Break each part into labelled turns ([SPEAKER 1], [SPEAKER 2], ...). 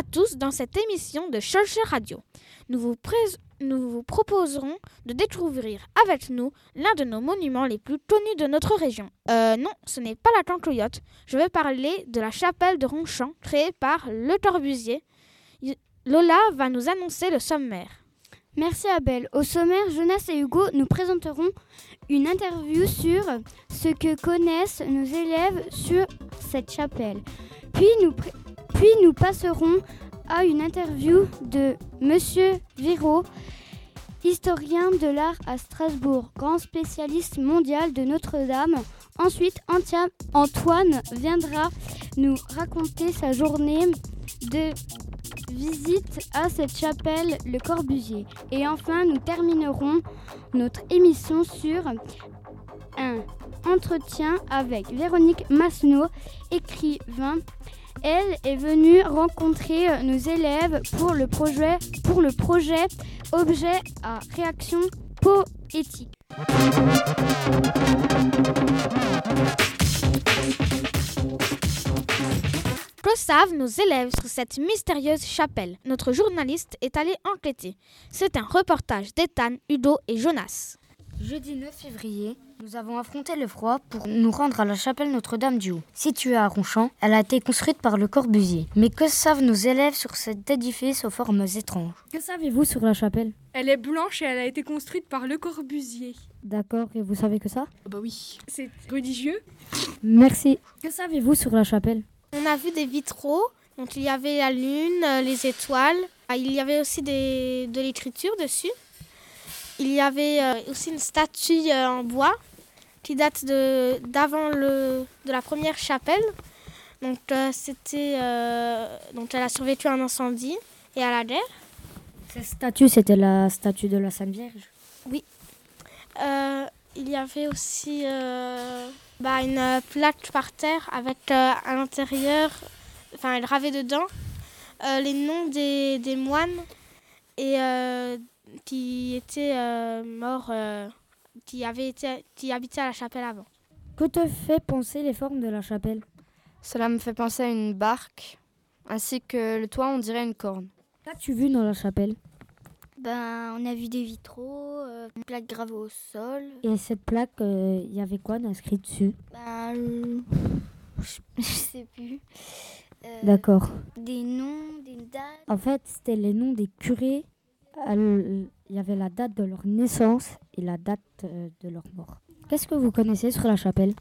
[SPEAKER 1] À tous dans cette émission de Chercher Radio. Nous vous, nous vous proposerons de découvrir avec nous l'un de nos monuments les plus connus de notre région. Euh, non, ce n'est pas la Cancoyote. Je vais parler de la chapelle de Ronchamp, créée par Le Corbusier. Lola va nous annoncer le sommaire.
[SPEAKER 2] Merci Abel. Au sommaire, Jonas et Hugo nous présenteront une interview sur ce que connaissent nos élèves sur cette chapelle. Puis nous, puis nous passerons à une interview de Monsieur Viro, historien de l'art à Strasbourg, grand spécialiste mondial de Notre-Dame. Ensuite, Antoine viendra nous raconter sa journée de visite à cette chapelle Le Corbusier. Et enfin, nous terminerons notre émission sur un entretien avec Véronique Masneau, écrivain elle est venue rencontrer euh, nos élèves pour le projet, pour le projet Objet à réaction poétique.
[SPEAKER 1] Que savent nos élèves sur cette mystérieuse chapelle? Notre journaliste est allé enquêter. C'est un reportage d'Ethan, Udo et Jonas.
[SPEAKER 3] Jeudi 9 février, nous avons affronté le froid pour nous rendre à la chapelle Notre-Dame du Haut. Située à Ronchamp, elle a été construite par le Corbusier. Mais que savent nos élèves sur cet édifice aux formes étranges?
[SPEAKER 4] Que savez-vous sur la chapelle?
[SPEAKER 5] Elle est blanche et elle a été construite par le Corbusier.
[SPEAKER 4] D'accord, et vous savez que ça?
[SPEAKER 5] Bah oui. C'est religieux?
[SPEAKER 4] Merci. Que savez-vous sur la chapelle?
[SPEAKER 1] On a vu des vitraux, donc il y avait la lune, euh, les étoiles, ah, il y avait aussi des, de l'écriture dessus. Il y avait euh, aussi une statue euh, en bois qui date de d'avant le de la première chapelle. Donc euh, c'était donc elle a survécu à un incendie et à la guerre.
[SPEAKER 4] Cette statue, c'était la statue de la Sainte Vierge.
[SPEAKER 1] Oui. il y avait aussi bah, une plaque par terre avec à l'intérieur, enfin elle gravait dedans les noms des, des moines et qui était euh, mort, euh, qui, avait été, qui habitait à la chapelle avant.
[SPEAKER 4] Que te fait penser les formes de la chapelle?
[SPEAKER 6] Cela me fait penser à une barque, ainsi que le toit, on dirait une corne.
[SPEAKER 4] Qu'as-tu vu dans la chapelle?
[SPEAKER 2] Ben, on a vu des vitraux, euh, une plaque gravée au sol.
[SPEAKER 4] Et cette plaque, il y avait quoi inscrit dessus?
[SPEAKER 2] Ben, je sais plus.
[SPEAKER 4] D'accord.
[SPEAKER 2] Des noms, des dates.
[SPEAKER 4] En fait, c'était les noms des curés il y avait la date de leur naissance et la date euh, de leur mort. Qu'est-ce que vous connaissez sur la chapelle?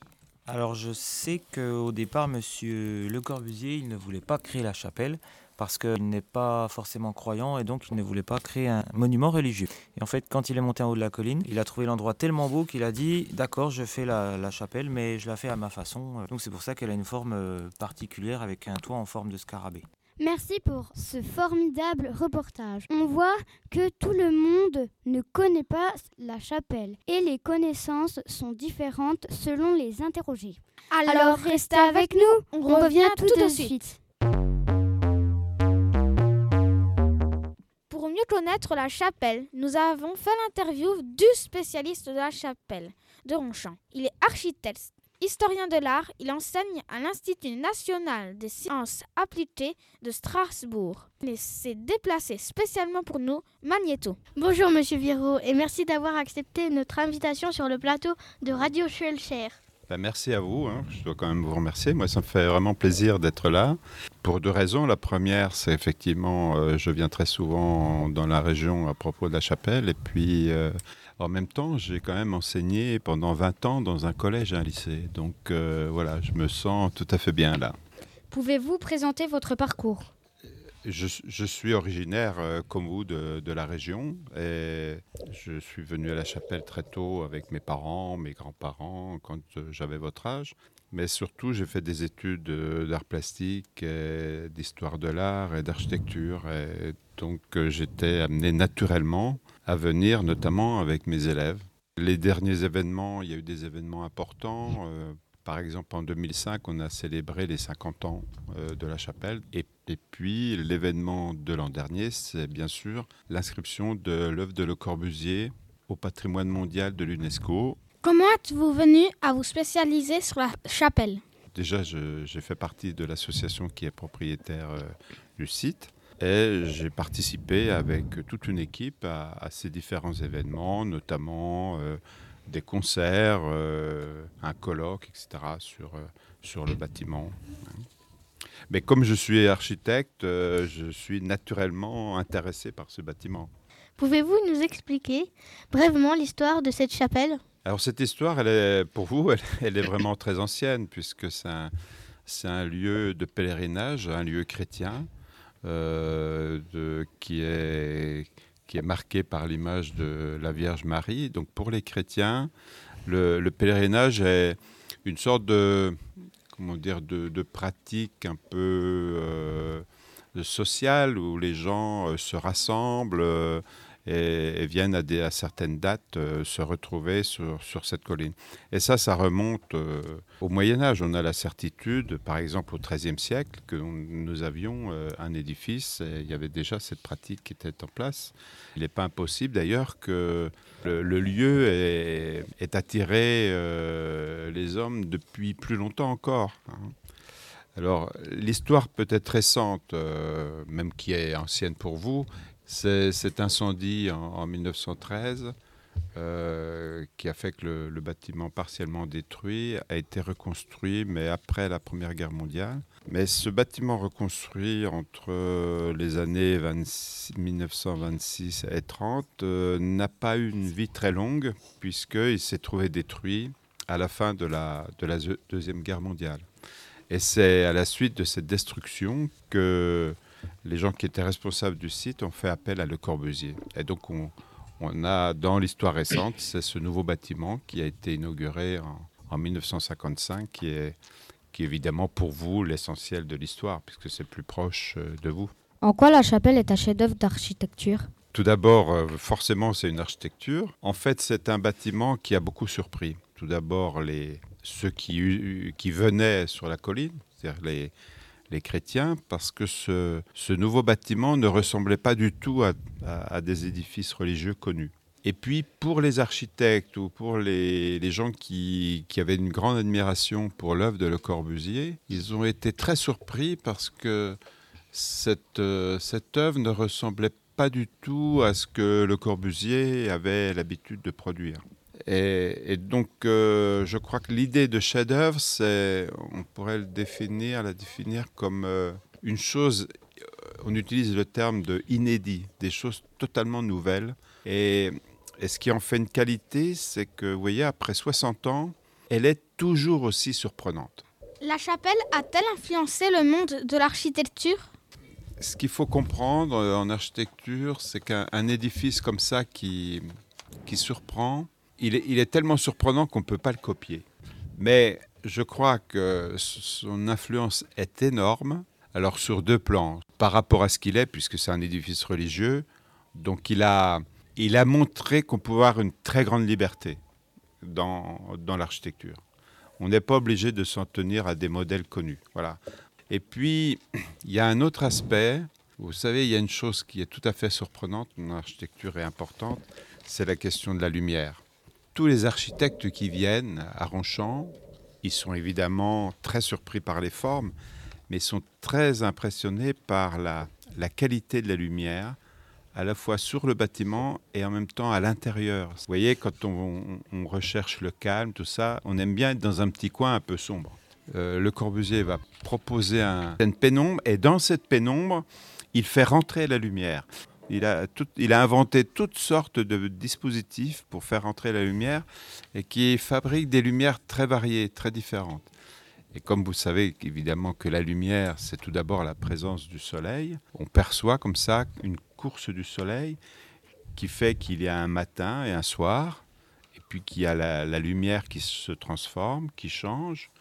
[SPEAKER 7] Alors je sais qu'au départ, Monsieur Le Corbusier, il ne voulait pas créer la chapelle parce qu'il n'est pas forcément croyant et donc il ne voulait pas créer un monument religieux. Et en fait, quand il est monté en haut de la colline, il a trouvé l'endroit tellement beau qu'il a dit D'accord, je fais la, chapelle, mais je la fais à ma façon. Donc c'est pour ça qu'elle a une forme euh, particulière avec un toit en forme de scarabée.
[SPEAKER 2] Merci pour ce formidable reportage. On voit que tout le monde ne connaît pas la chapelle et les connaissances sont différentes selon les interrogés. Alors, restez avec nous, on, revient, tout, de, suite.
[SPEAKER 1] Pour mieux connaître la chapelle, nous avons fait l'interview du spécialiste de la chapelle de Ronchamp. Il est architecte, Historien de l'art, il enseigne à l'Institut national des sciences appliquées de Strasbourg. Il s'est déplacé spécialement pour nous, Magneto.
[SPEAKER 2] Bonjour Monsieur Viro et merci d'avoir accepté notre invitation sur le plateau de Radio Schulcher.
[SPEAKER 8] Ben, merci à vous, hein. je dois quand même vous remercier. Moi, ça me fait vraiment plaisir d'être là. Pour deux raisons. La première, c'est effectivement, euh, je viens très souvent dans la région à propos de la chapelle. Et puis, euh, en même temps, j'ai quand même enseigné pendant 20 ans dans un collège et un lycée. Donc euh, voilà, je me sens tout à fait bien là.
[SPEAKER 2] Pouvez-vous présenter votre parcours?
[SPEAKER 8] Je, suis originaire, euh, comme vous, de, la région. Et je suis venu à la chapelle très tôt avec mes parents, mes grands-parents, quand euh, j'avais votre âge. Mais surtout, j'ai fait des études d'art plastique, d'histoire de l'art et d'architecture. Donc, j'étais amené naturellement à venir, notamment avec mes élèves. Les derniers événements, il y a eu des événements importants. Euh, par exemple, en 2005, on a célébré les 50 ans euh, de la chapelle. Et puis, l'événement de l'an dernier, c'est bien sûr l'inscription de l'œuvre de Le Corbusier au patrimoine mondial de l'UNESCO.
[SPEAKER 1] Comment êtes-vous venu à vous spécialiser sur la chapelle?
[SPEAKER 8] Déjà, j'ai fait partie de l'association qui est propriétaire euh, du site. Et j'ai participé avec toute une équipe à, ces différents événements, notamment euh, des concerts, euh, un colloque, etc. sur, sur le bâtiment. Mais comme je suis architecte, je suis naturellement intéressé par ce bâtiment.
[SPEAKER 1] Pouvez-vous nous expliquer brièvement l'histoire de cette chapelle?
[SPEAKER 8] Alors cette histoire, pour vous, elle, est vraiment très ancienne, puisque c'est un, lieu de pèlerinage, un lieu chrétien, euh, qui, est, marqué par l'image de la Vierge Marie. Donc pour les chrétiens, le, pèlerinage est une sorte de, comment dire, de pratique un peu euh, sociale où les gens euh, se rassemblent et, viennent à, certaines dates euh, se retrouver sur, sur, cette colline. Et ça, ça remonte euh, au Moyen Âge. On a la certitude, par exemple au XIIIe siècle, que nous avions euh, un édifice et il y avait déjà cette pratique qui était en place. Il n'est pas impossible d'ailleurs que le, lieu ait, attiré les hommes depuis plus longtemps encore. Hein. Alors, l'histoire peut être récente, même qui est ancienne pour vous, cet incendie en, 1913 euh, qui a fait que le, bâtiment partiellement détruit a été reconstruit, mais après la Première Guerre mondiale. Mais ce bâtiment reconstruit entre les années 1926 et 30 euh, n'a pas eu une vie très longue, puisqu'il s'est trouvé détruit à la fin de la Deuxième Guerre mondiale. Et c'est à la suite de cette destruction que les gens qui étaient responsables du site ont fait appel à Le Corbusier. Et donc, on, a dans l'histoire récente, c'est ce nouveau bâtiment qui a été inauguré en, 1955, qui est, qui évidemment pour vous l'essentiel de l'histoire, puisque c'est plus proche euh, de vous.
[SPEAKER 4] En quoi la chapelle est un chef-d'œuvre d'architecture?
[SPEAKER 8] Tout d'abord, euh, forcément, c'est une architecture. En fait, c'est un bâtiment qui a beaucoup surpris. Tout d'abord, les, ceux qui, qui venaient sur la colline, c'est-à-dire les, les chrétiens parce que ce, nouveau bâtiment ne ressemblait pas du tout à, des édifices religieux connus. Et puis pour les architectes ou pour les, gens qui, avaient une grande admiration pour l'œuvre de Le Corbusier, ils ont été très surpris parce que cette, euh, cette œuvre ne ressemblait pas du tout à ce que Le Corbusier avait l'habitude de produire. Et, donc, euh, je crois que l'idée de chef-d'œuvre, c'est, on pourrait le définir, la définir comme euh, une chose. Euh, on utilise le terme de inédit, des choses totalement nouvelles. Et, et ce qui en fait une qualité, c'est que, vous voyez, après 60 ans, elle est toujours aussi surprenante.
[SPEAKER 1] La chapelle a-t-elle influencé le monde de l'architecture?
[SPEAKER 8] Ce qu'il faut comprendre en architecture, c'est qu'un édifice comme ça qui, qui surprend, il est, tellement surprenant qu'on ne peut pas le copier. Mais je crois que son influence est énorme. Alors sur deux plans, par rapport à ce qu'il est, puisque c'est un édifice religieux, donc il a, il a montré qu'on pouvait avoir une très grande liberté dans, dans l'architecture. On n'est pas obligé de s'en tenir à des modèles connus. Voilà. Et puis, il y a un autre aspect. Vous savez, il y a une chose qui est tout à fait surprenante dans l'architecture et importante, c'est la question de la lumière tous les architectes qui viennent à Ronchamp, ils sont évidemment très surpris par les formes, mais sont très impressionnés par la, qualité de la lumière, à la fois sur le bâtiment et en même temps à l'intérieur. Vous voyez, quand on, recherche le calme, tout ça, on aime bien être dans un petit coin un peu sombre. Euh, le Corbusier va proposer un, une pénombre, et dans cette pénombre, il fait rentrer la lumière. Il a, inventé toutes sortes de dispositifs pour faire entrer la lumière et qui fabriquent des lumières très variées, très différentes. Et comme vous savez évidemment que la lumière, c'est tout d'abord la présence du soleil, on perçoit comme ça une course du soleil qui fait qu'il y a un matin et un soir, et puis qu'il y a la, lumière qui se transforme, qui change.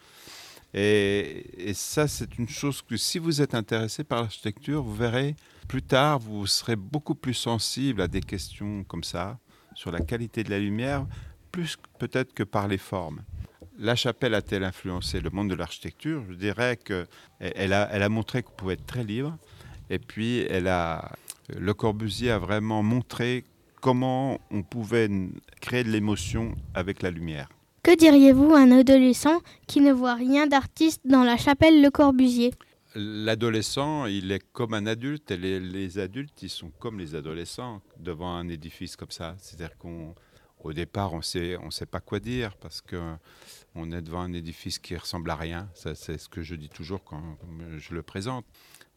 [SPEAKER 8] Et, ça, c'est une chose que si vous êtes intéressé par l'architecture, vous verrez plus tard, vous serez beaucoup plus sensible à des questions comme ça, sur la qualité de la lumière, plus peut-être que par les formes. La chapelle a-t-elle influencé le monde de l'architecture? Je dirais qu'elle a, elle a montré qu'on pouvait être très libre. Et puis, elle a, Le Corbusier a vraiment montré comment on pouvait créer de l'émotion avec la lumière.
[SPEAKER 1] Que diriez-vous à un adolescent qui ne voit rien d'artiste dans la chapelle Le Corbusier?
[SPEAKER 8] L'adolescent, il est comme un adulte et les, adultes, ils sont comme les adolescents devant un édifice comme ça. C'est-à-dire qu'au départ, on on sait pas quoi dire parce que on est devant un édifice qui ressemble à rien. c'est ce que je dis toujours quand je le présente.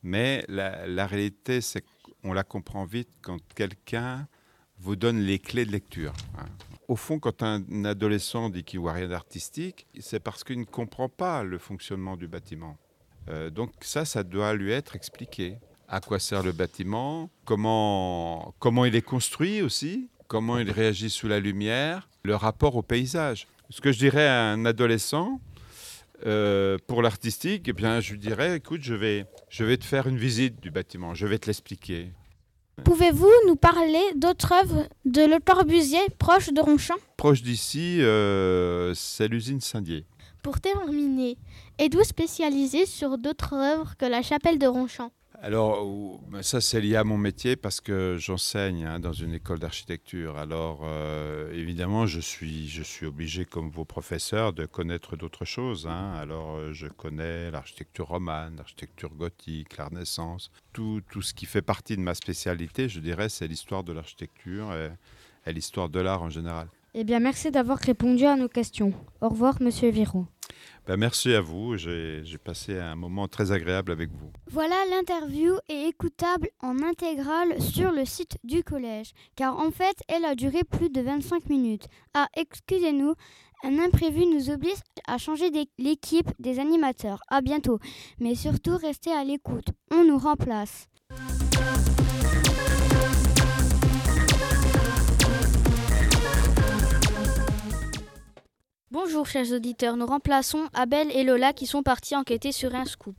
[SPEAKER 8] Mais la, réalité, c'est qu'on la comprend vite quand quelqu'un vous donne les clés de lecture. Hein. Au fond, quand un adolescent dit qu'il voit rien d'artistique, c'est parce qu'il ne comprend pas le fonctionnement du bâtiment. Euh, donc ça, ça doit lui être expliqué. À quoi sert le bâtiment? Comment, comment il est construit aussi? Comment il réagit sous la lumière? Le rapport au paysage. Ce que je dirais à un adolescent, euh, pour l'artistique, eh bien, je lui dirais, écoute, je vais, je vais te faire une visite du bâtiment, je vais te l'expliquer.
[SPEAKER 1] Pouvez-vous nous parler d'autres œuvres de Le Corbusier proche de Ronchamp?
[SPEAKER 8] Proche d'ici, euh, c'est l'usine Saint-Dié.
[SPEAKER 1] Pour terminer, êtes-vous spécialisé sur d'autres œuvres que la chapelle de Ronchamp?
[SPEAKER 8] Alors, ça, c'est lié à mon métier parce que j'enseigne hein, dans une école d'architecture. Alors, euh, évidemment, je suis, je suis obligé, comme vos professeurs, de connaître d'autres choses. Hein. Alors, euh, je connais l'architecture romane, l'architecture gothique, la Renaissance. Tout, tout, ce qui fait partie de ma spécialité, je dirais, c'est l'histoire de l'architecture et l'histoire de l'art en général.
[SPEAKER 4] Eh bien, merci d'avoir répondu à nos questions. Au revoir, Monsieur Viron.
[SPEAKER 8] Ben, merci à vous. J'ai passé un moment très agréable avec vous.
[SPEAKER 2] Voilà, l'interview est écoutable en intégrale sur le site du collège, car en fait, elle a duré plus de 25 minutes. Ah, excusez-nous, un imprévu nous oblige à changer l'équipe des animateurs. À bientôt. Mais surtout, restez à l'écoute. On nous remplace.
[SPEAKER 9] Bonjour chers auditeurs, nous remplaçons Abel et Lola qui sont partis enquêter sur un scoop.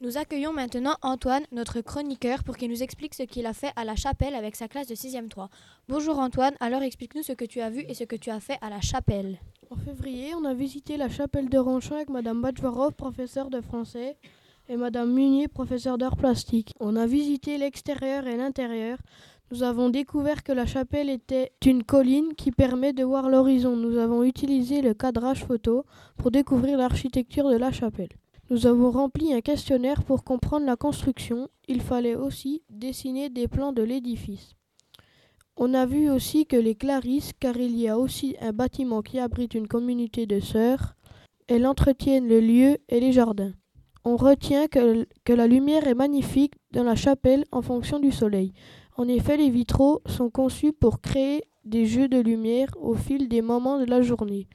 [SPEAKER 10] Nous accueillons maintenant Antoine, notre chroniqueur, pour qu'il nous explique ce qu'il a fait à la chapelle avec sa classe de 6e 3. Bonjour Antoine, alors explique-nous ce que tu as vu et ce que tu as fait à la chapelle.
[SPEAKER 11] En février, on a visité la chapelle de Ronchamp avec Madame Bachvarov, professeure de français, et Madame Munier, professeure d'art plastique. On a visité l'extérieur et l'intérieur. Nous avons découvert que la chapelle était une colline qui permet de voir l'horizon. Nous avons utilisé le cadrage photo pour découvrir l'architecture de la chapelle. Nous avons rempli un questionnaire pour comprendre la construction. Il fallait aussi dessiner des plans de l'édifice. On a vu aussi que les Clarisses, car il y a aussi un bâtiment qui abrite une communauté de sœurs, elles entretiennent le lieu et les jardins. On retient que, la lumière est magnifique dans la chapelle en fonction du soleil. En effet, les vitraux sont conçus pour créer des jeux de lumière au fil des moments de la journée.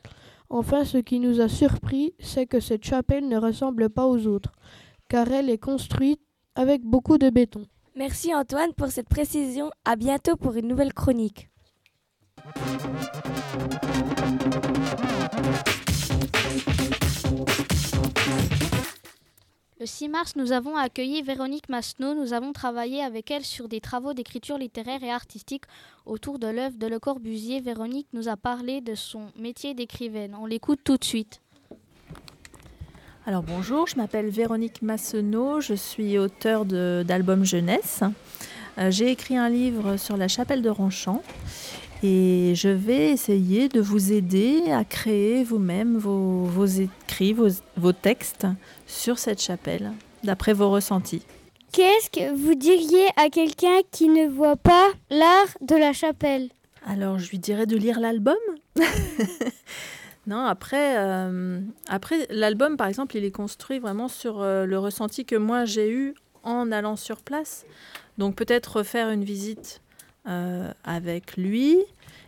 [SPEAKER 11] Enfin, ce qui nous a surpris, c'est que cette chapelle ne ressemble pas aux autres, car elle est construite avec beaucoup de béton.
[SPEAKER 10] Merci Antoine pour cette précision. À bientôt pour une nouvelle chronique.
[SPEAKER 9] Le 6 mars, nous avons accueilli Véronique Masneau. Nous avons travaillé avec elle sur des travaux d'écriture littéraire et artistique autour de l'œuvre de Le Corbusier. Véronique nous a parlé de son métier d'écrivaine. On l'écoute tout de suite.
[SPEAKER 12] Alors bonjour, je m'appelle Véronique Masneau, je suis auteure d'albums jeunesse. Euh, j'ai écrit un livre sur la chapelle de Ronchamp et je vais essayer de vous aider à créer vous-même vos, vos, textes sur cette chapelle, d'après vos ressentis.
[SPEAKER 2] Qu'est-ce que vous diriez à quelqu'un qui ne voit pas l'art de la chapelle?
[SPEAKER 12] Alors, je lui dirais de lire l'album. non, après, euh, après l'album, par exemple, il est construit vraiment sur euh, le ressenti que moi j'ai eu en allant sur place. Donc, peut-être faire une visite euh, avec lui.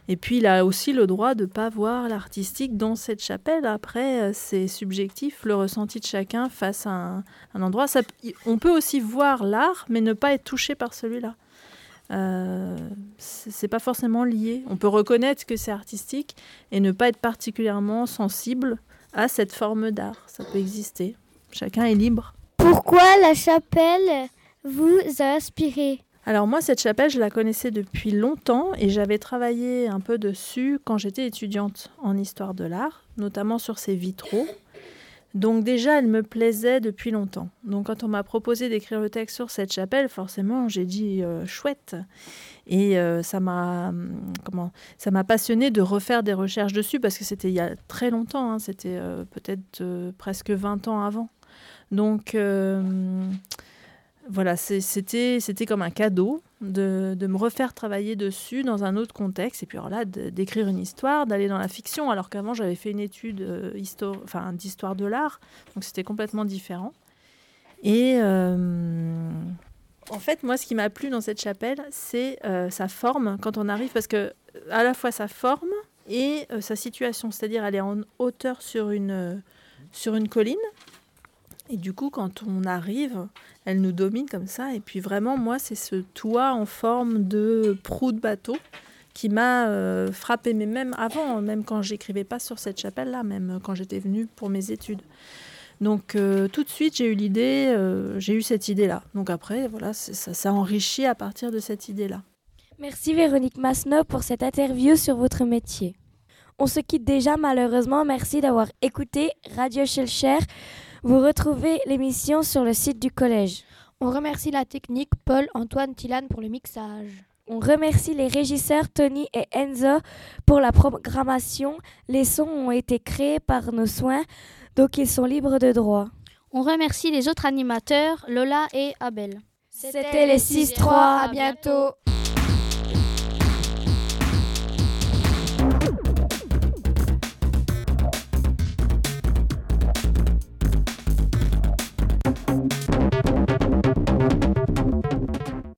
[SPEAKER 12] Et puis il a aussi le droit de ne pas voir l'artistique dans cette chapelle. Après, euh, c'est subjectif, le ressenti de chacun face à un, endroit. On peut aussi voir l'art, mais ne pas être touché par celui-là. Euh, c'est pas forcément lié. On peut reconnaître que c'est artistique et ne pas être particulièrement sensible à cette forme d'art. Ça peut exister. Chacun est libre.
[SPEAKER 2] Pourquoi la chapelle vous a inspiré?
[SPEAKER 12] Alors moi, cette chapelle, je la connaissais depuis longtemps et j'avais travaillé un peu dessus quand j'étais étudiante en histoire de l'art, notamment sur ses vitraux. Donc déjà, elle me plaisait depuis longtemps. Donc quand on m'a proposé d'écrire le texte sur cette chapelle, forcément, j'ai dit euh, chouette. Et euh, ça m'a hum, comment ça m'a passionné de refaire des recherches dessus parce que c'était il y a très longtemps, hein. c'était euh, peut-être presque 20 ans avant. Donc voilà, c'était comme un cadeau de, me refaire travailler dessus dans un autre contexte, et puis alors là, d'écrire une histoire, d'aller dans la fiction, alors qu'avant j'avais fait une étude euh, d'histoire de l'art, donc c'était complètement différent. Et euh, en fait, moi, ce qui m'a plu dans cette chapelle, c'est euh, sa forme quand on arrive, parce que à la fois sa forme et sa situation, c'est-à-dire elle est en hauteur sur une, sur une colline, et du coup, quand on arrive, elle nous domine comme ça. Et puis vraiment, moi, c'est ce toit en forme de proue de bateau qui m'a euh, frappé, mais même avant, même quand j'écrivais pas sur cette chapelle-là, même quand j'étais venue pour mes études. Donc euh, tout de suite, j'ai eu l'idée, euh, j'ai eu cette idée-là. Donc après, voilà, ça s'est enrichi à partir de cette idée-là.
[SPEAKER 10] Merci Véronique Masno pour cette interview sur votre métier. On se quitte déjà malheureusement. Merci d'avoir écouté Radio Shellshare. Vous retrouvez l'émission sur le site du collège.
[SPEAKER 5] On remercie la technique Paul Antoine Tilane pour le mixage.
[SPEAKER 10] On remercie les régisseurs Tony et Enzo pour la programmation. Les sons ont été créés par nos soins, donc ils sont libres de droit.
[SPEAKER 9] On remercie les autres animateurs, Lola et Abel.
[SPEAKER 10] C'était les 6-3, à bientôt.